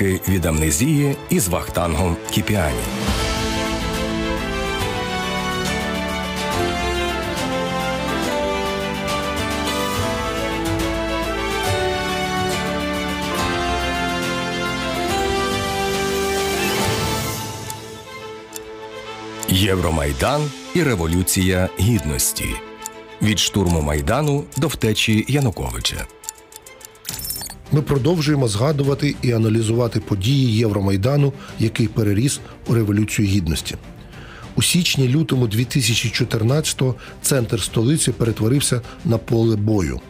Ліки від амнезії із Вахтангом Кіпіані. Євромайдан і Революція Гідності від штурму Майдану до втечі Януковича. Ми продовжуємо згадувати і аналізувати події Євромайдану, який переріс у Революцію Гідності. У січні-лютому 2014-го центр столиці перетворився на поле бою.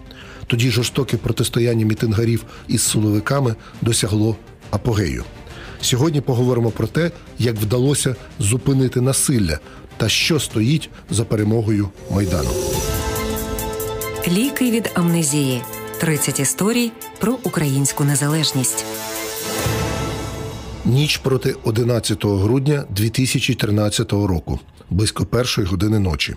Тоді жорстоке протистояння мітингарів із силовиками досягло апогею. Сьогодні поговоримо про те, як вдалося зупинити насилля та що стоїть за перемогою майдану. Ліки від амнезії. 30 історій про українську незалежність. Ніч проти 11 грудня 2013 року, близько першої години ночі.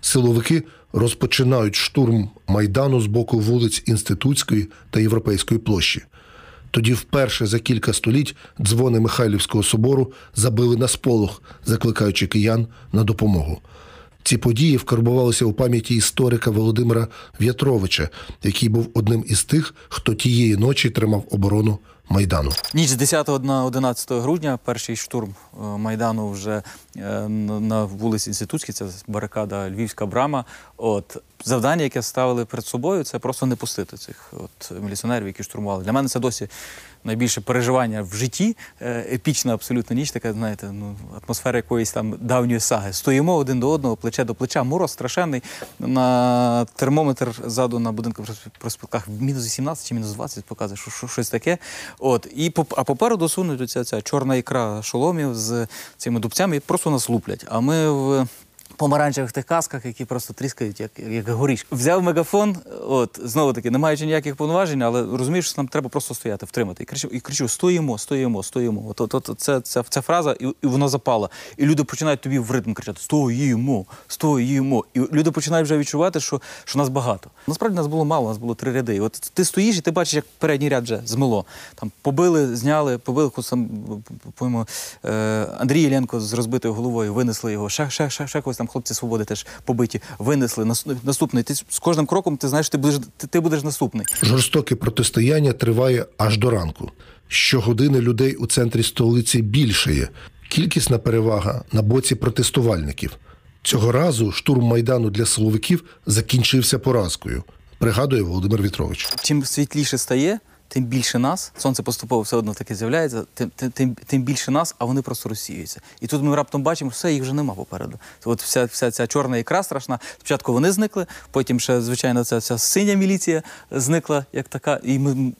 Силовики розпочинають штурм майдану з боку вулиць Інститутської та Європейської площі. Тоді вперше за кілька століть дзвони Михайлівського собору забили на сполох, закликаючи киян на допомогу. Ці події вкарбувалися у пам'яті історика Володимира В'ятровича, який був одним із тих, хто тієї ночі тримав оборону майдану. Ніч з 10 на 11 грудня, перший штурм е, майдану вже е, на вулиці Інститутській, це барикада Львівська брама. От завдання, яке ставили перед собою, це просто не пустити цих от міліціонерів, які штурмували. Для мене це досі найбільше переживання в житті. Е, епічна абсолютно ніч, така, знаєте, ну атмосфера якоїсь там давньої саги. Стоїмо один до одного, плече до плеча, мороз страшенний. На термометр ззаду на будинку проспілках мінус 18 чи мінус 20 показує, що, що щось таке. От і а попереду сунуть оця ця чорна ікра шоломів з цими дубцями і просто нас луплять. А ми в помаранчевих тих касках, які просто тріскають, як як горіш. Взяв мегафон, от знову таки, не маючи ніяких повноважень, але розумієш, що нам треба просто стояти, втримати. І кричу, і кричу: стоїмо, стоїмо, стоїмо. От, от, от це, це, ця фраза, і, і воно запала. І люди починають тобі в ритм кричати: Стоїмо, стоїмо. І люди починають вже відчувати, що що нас багато. Насправді нас було мало, нас було три ряди. І От ти стоїш, і ти бачиш, як передній ряд вже змило. Там побили, зняли, побили сам, по е, Андрій Єленко з розбитою головою, винесли його, ще, ще, ще, ще когось там хлопці свободи теж побиті, винесли наступний. Ти з кожним кроком ти знаєш, ти будеш ти, ти будеш наступний. Жорстоке протистояння триває аж до ранку. Щогодини людей у центрі столиці більшає. Кількісна перевага на боці протестувальників. Цього разу штурм майдану для силовиків закінчився поразкою. Пригадує Володимир Вітрович. Чим світліше стає, тим більше нас, сонце поступово все одно таке з'являється, тим тим, тим, більше нас, а вони просто розсіюються. І тут ми раптом бачимо, все, їх вже нема попереду. От вся вся ця чорна ікра страшна. Спочатку вони зникли, потім ще, звичайно, ця ця синя міліція зникла як така. І ми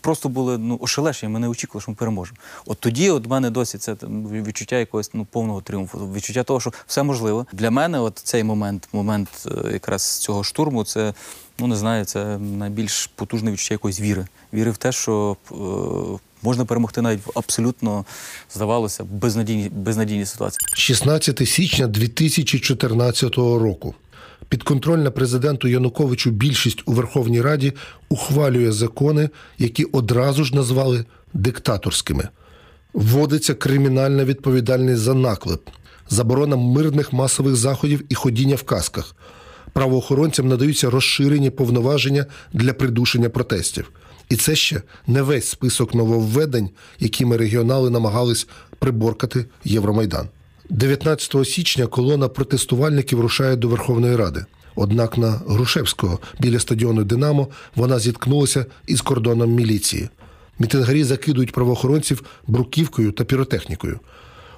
просто були ну, ошелешені, ми не очікували, що ми переможемо. От тоді от в мене досі це відчуття якогось ну, повного тріумфу, відчуття того, що все можливо. Для мене от цей момент, момент е, якраз цього штурму, це ну не знаю, це найбільш потужне відчуття якоїсь віри. Віри в те, що е, можна перемогти навіть в абсолютно здавалося безнадійній безнадійній ситуації. 16 січня 2014 року. Підконтрольна президенту Януковичу більшість у Верховній Раді ухвалює закони, які одразу ж назвали диктаторськими. Вводиться кримінальна відповідальність за наклеп, заборона мирних масових заходів і ходіння в касках правоохоронцям надаються розширені повноваження для придушення протестів. І це ще не весь список нововведень, якими регіонали намагались приборкати Євромайдан. 19 січня колона протестувальників рушає до Верховної Ради. Однак на Грушевського біля стадіону Динамо вона зіткнулася із кордоном міліції. Мітингарі закидують правоохоронців бруківкою та піротехнікою.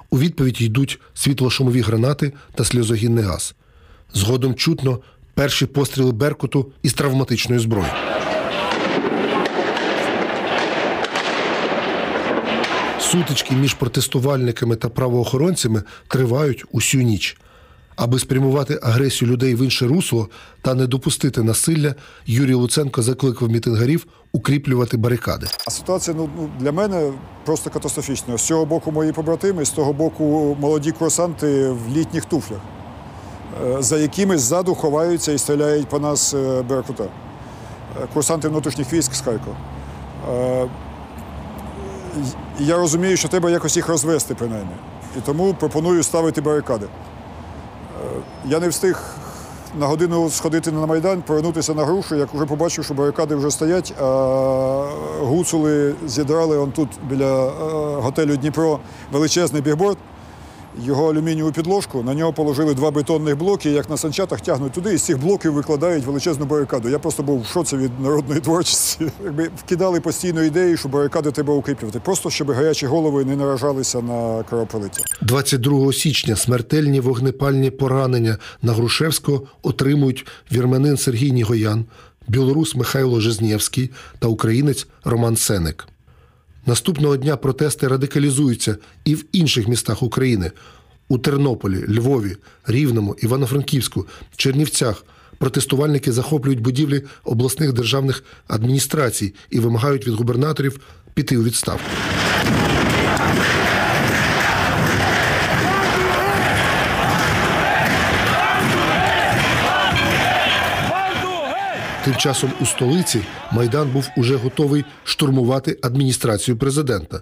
У відповідь йдуть світлошумові гранати та сльозогінний газ. Згодом чутно перші постріли Беркуту із травматичної зброї. Сутички між протестувальниками та правоохоронцями тривають усю ніч. Аби спрямувати агресію людей в інше русло та не допустити насилля, Юрій Луценко закликав мітингарів укріплювати барикади. А ситуація ну, для мене просто катастрофічна. З цього боку мої побратими, з того боку молоді курсанти в літніх туфлях. Е, за якими ззаду ховаються і стріляють по нас е, Беркута. Е, курсанти внутрішніх військ з Харкова. Я розумію, що треба якось їх розвести, принаймні. І тому пропоную ставити барикади. Я не встиг на годину сходити на Майдан, повернутися на грушу, як вже побачив, що барикади вже стоять, а гуцули зідрали он тут біля готелю Дніпро величезний бігборд, його алюмінієву підложку, на нього положили два бетонних блоки, як на санчатах тягнуть туди, і з цих блоків викладають величезну барикаду. Я просто був в шоці від народної творчості. Якби вкидали постійно ідеї, що барикади треба укріплювати, просто щоб гарячі голови не наражалися на кровопролиття. 22 січня смертельні вогнепальні поранення на Грушевського отримують вірменин Сергій Нігоян, білорус Михайло Жизнєвський та українець Роман Сеник. Наступного дня протести радикалізуються і в інших містах України у Тернополі, Львові, Рівному, Івано-Франківську, Чернівцях. Протестувальники захоплюють будівлі обласних державних адміністрацій і вимагають від губернаторів піти у відставку. Тим часом у столиці Майдан був уже готовий штурмувати адміністрацію президента.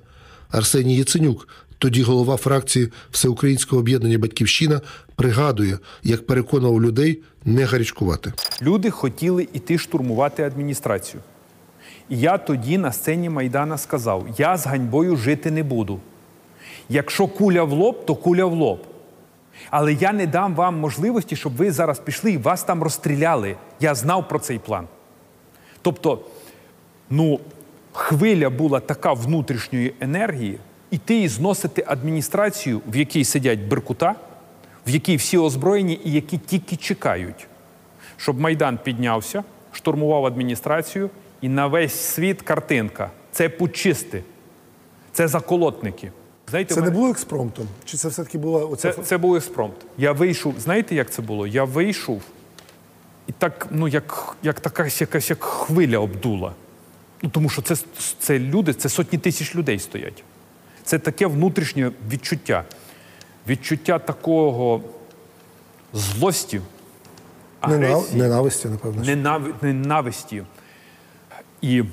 Арсеній Яценюк, тоді голова фракції Всеукраїнського об'єднання Батьківщина, пригадує, як переконував людей не гарячкувати. Люди хотіли йти штурмувати адміністрацію. І я тоді на сцені Майдана сказав: я з ганьбою жити не буду. Якщо куля в лоб, то куля в лоб. Але я не дам вам можливості, щоб ви зараз пішли і вас там розстріляли. Я знав про цей план. Тобто, ну, хвиля була така внутрішньої енергії, іти і зносити адміністрацію, в якій сидять беркута, в якій всі озброєні і які тільки чекають, щоб Майдан піднявся, штурмував адміністрацію, і на весь світ картинка. Це пучисти, це заколотники. Знаєте, Це у не було експромтом? Чи це все-таки була оця це, це був експромт. Я вийшов, знаєте, як це було? Я вийшов, і так, ну, як, як така якась як хвиля обдула. Ну, тому що це, це люди, це сотні тисяч людей стоять. Це таке внутрішнє відчуття. Відчуття такого злості, Ненав... агресії, ненависті, напевно? що. ненави- ненависті. І,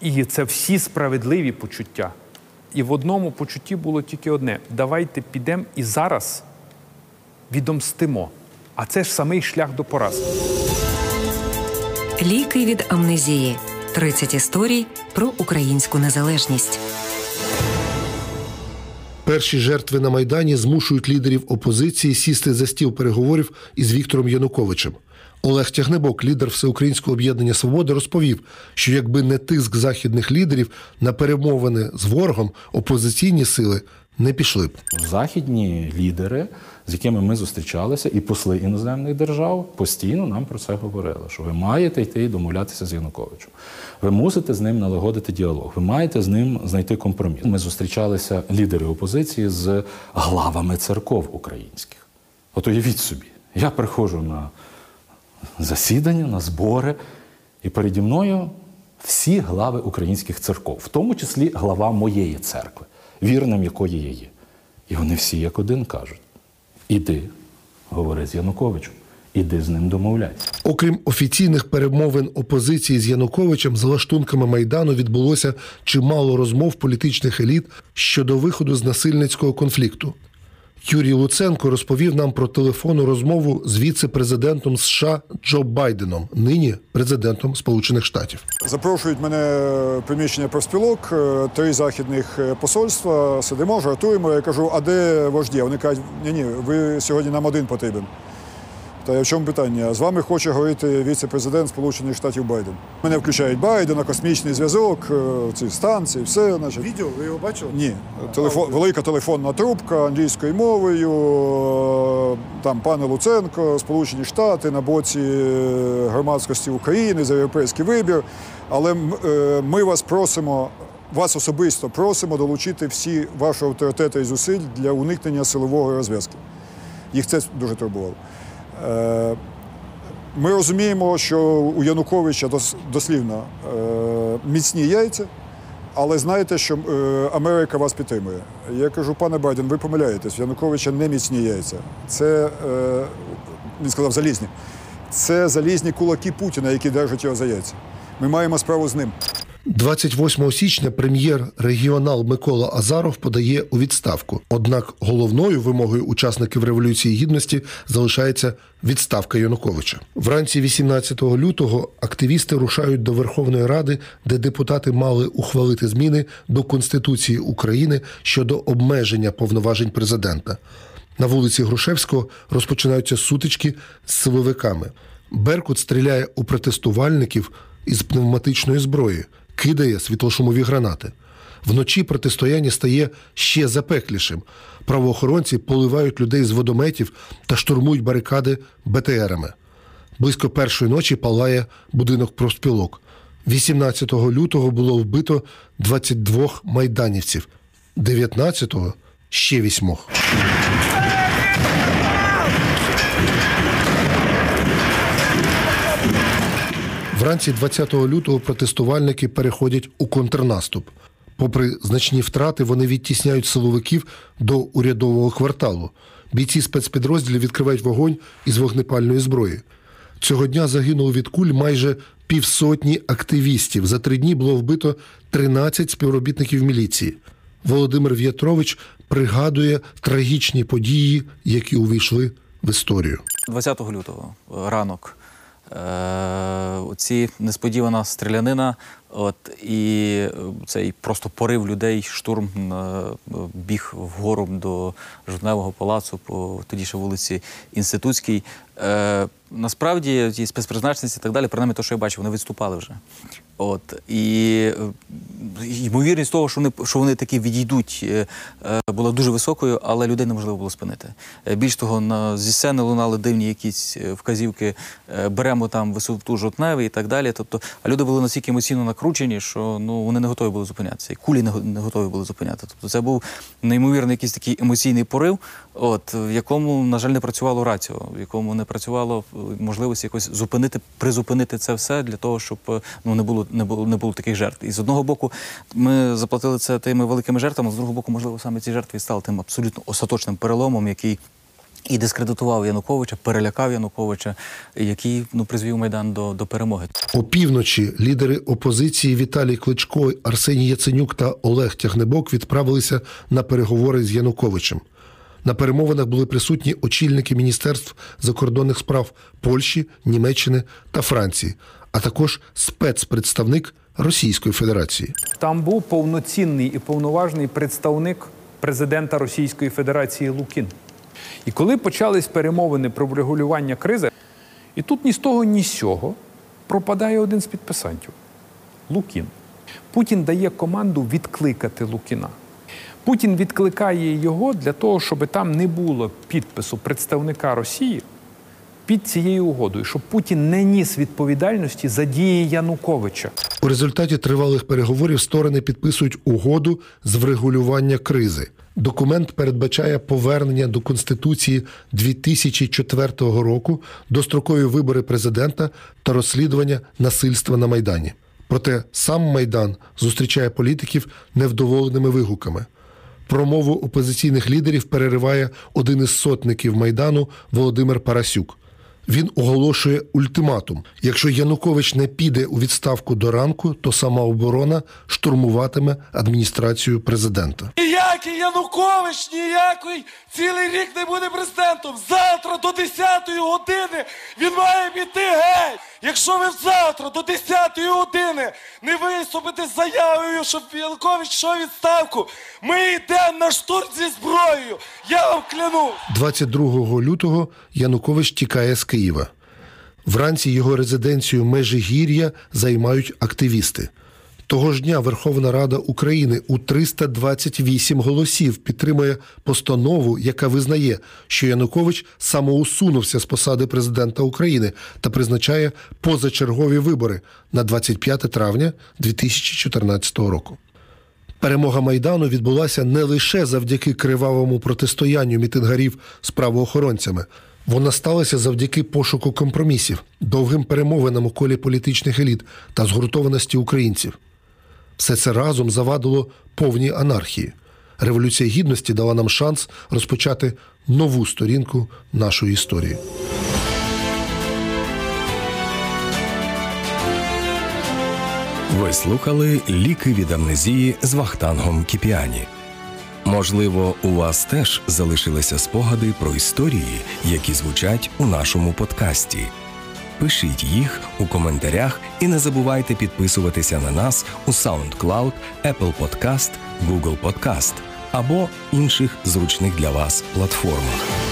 і це всі справедливі почуття. І в одному почутті було тільки одне: давайте підемо і зараз відомстимо. А це ж самий шлях до поразки. Ліки від амнезії. 30 історій про українську незалежність. Перші жертви на Майдані змушують лідерів опозиції сісти за стіл переговорів із Віктором Януковичем. Олег Тягнебок, лідер Всеукраїнського об'єднання Свобода, розповів, що якби не тиск західних лідерів на перемовини з ворогом, опозиційні сили не пішли б. Західні лідери, з якими ми зустрічалися, і посли іноземних держав постійно нам про це говорили, що ви маєте йти і домовлятися з Януковичем. Ви мусите з ним налагодити діалог, ви маєте з ним знайти компроміс. Ми зустрічалися лідери опозиції з главами церков українських. От уявіть собі, я приходжу на засідання, на збори, і переді мною всі глави українських церков, в тому числі глава моєї церкви, вірним якої я є. І вони всі як один кажуть: іди, говори з Януковичем, іди з ним домовляйся. Окрім офіційних перемовин опозиції з Януковичем, за лаштунками Майдану відбулося чимало розмов політичних еліт щодо виходу з насильницького конфлікту. Юрій Луценко розповів нам про телефонну розмову з віце-президентом США Джо Байденом, нині президентом Сполучених Штатів. Запрошують мене приміщення профспілок, е, три західних е, посольства. Сидимо, жартуємо. Я кажу, а де вожді? Вони кажуть, ні, ні, ви сьогодні нам один потрібен. Та я в чому питання? З вами хоче говорити віце-президент Сполучених Штатів Байден. Мене включають Байдена, космічний зв'язок, е, ці станції, все. Значить. Відео, ви його бачили? Ні, телефон, велика телефонна трубка англійською мовою. е, Там пане Луценко, Сполучені Штати на боці е, громадськості України за європейський вибір. Але ми вас просимо, вас особисто просимо долучити всі ваші авторитети і зусиль для уникнення силової розв'язки. Їх це дуже турбувало. Е, Ми розуміємо, що у Януковича дослівно е, міцні яйця. Але знаєте, що е, Америка вас підтримує. Я кажу, пане Байден, ви помиляєтесь, в Януковича не міцні яйця. Це, він сказав, залізні. Це залізні кулаки Путіна, які держать його за яйця. Ми маємо справу з ним. 28 січня прем'єр-регіонал Микола Азаров подає у відставку. Однак головною вимогою учасників Революції Гідності залишається відставка Януковича. Вранці 18 лютого активісти рушають до Верховної Ради, де депутати мали ухвалити зміни до Конституції України щодо обмеження повноважень президента. На вулиці Грушевського розпочинаються сутички з силовиками. Беркут стріляє у протестувальників із пневматичної зброї, кидає світлошумові гранати. Вночі протистояння стає ще запеклішим. Правоохоронці поливають людей з водометів та штурмують барикади БТРами. Близько першої ночі палає будинок профспілок. 18 лютого було вбито 22 майданівців, 19-го ще вісьмох. Вранці 20 лютого протестувальники переходять у контрнаступ. Попри значні втрати, вони відтісняють силовиків до урядового кварталу. Бійці спецпідрозділів відкривають вогонь із вогнепальної зброї. Цього дня загинуло від куль майже півсотні активістів. За три дні було вбито 13 співробітників міліції. Володимир В'ятрович пригадує трагічні події, які увійшли в історію. 20 лютого е, ранок. Е, оці несподівана стрілянина, от і е, цей просто порив людей, штурм е, біг вгору до жовтневого палацу по тоді ще вулиці Інститутській. Е, насправді ті спецпризначенці і так далі, принаймні, те, що я бачив, вони відступали вже. От і е, ймовірність того, що вони що вони таки відійдуть, е, е, була дуже високою, але людей неможливо було спинити. Більш того, на зі сцени лунали дивні якісь вказівки, беремо там висоту жовтневий і так далі. Тобто, а люди були настільки емоційно накручені, що ну вони не готові були зупинятися. І кулі не, готові були зупиняти. Тобто, це був неймовірний якийсь такий емоційний порив, от в якому, на жаль, не працювало раціо, в якому не працювало можливості якось зупинити, призупинити це все для того, щоб ну не було не було не було таких жертв. І з одного боку, ми заплатили це тими великими жертвами. З другого боку, можливо, саме ці жертви стали тим абсолютно остаточним переломом, який. І дискредитував Януковича, перелякав Януковича, який ну призвів майдан до, до перемоги. Опівночі лідери опозиції Віталій Кличко, Арсеній Яценюк та Олег Тягнебок відправилися на переговори з Януковичем. На перемовинах були присутні очільники міністерств закордонних справ Польщі, Німеччини та Франції, а також спецпредставник Російської Федерації. Там був повноцінний і повноважний представник президента Російської Федерації Лукін. І коли почались перемовини про врегулювання кризи, і тут ні з того, ні з сього пропадає один з підписантів Лукін. Путін дає команду відкликати Лукіна. Путін відкликає його для того, щоб там не було підпису представника Росії під цією угодою, щоб Путін не ніс відповідальності за дії Януковича. У результаті тривалих переговорів сторони підписують угоду з врегулювання кризи. Документ передбачає повернення до Конституції 2004 року, дострокові вибори президента та розслідування насильства на Майдані. Проте сам Майдан зустрічає політиків невдоволеними вигуками. Промову опозиційних лідерів перериває один із сотників Майдану Володимир Парасюк. Він оголошує ультиматум: якщо Янукович не піде у відставку до ранку, то самооборона штурмуватиме адміністрацію президента. Ніякий Янукович, ніякий цілий рік не буде президентом. Завтра до 10-ї години він має піти геть. Якщо ви завтра до 10-ї години не виступите з заявою, щоб Янукович йшов відставку, ми йдемо на штурм зі зброєю. Я вам клянусь. 22 лютого Янукович тікає з Києва. Вранці його резиденцію Межигір'я займають активісти. Того ж дня Верховна Рада України у 328 голосів підтримує постанову, яка визнає, що Янукович самоусунувся з посади президента України та призначає позачергові вибори на 25 травня 2014 року. Перемога Майдану відбулася не лише завдяки кривавому протистоянню мітингарів з правоохоронцями. Вона сталася завдяки пошуку компромісів, довгим перемовинам у колі політичних еліт та згуртованості українців. Все це разом завадило повній анархії. Революція гідності дала нам шанс розпочати нову сторінку нашої історії. Ви слухали ліки від амнезії з Вахтангом Кіпіані. Можливо, у вас теж залишилися спогади про історії, які звучать у нашому подкасті. Пишіть їх у коментарях і не забувайте підписуватися на нас у SoundCloud, Apple Podcast, Google Podcast або інших зручних для вас платформах.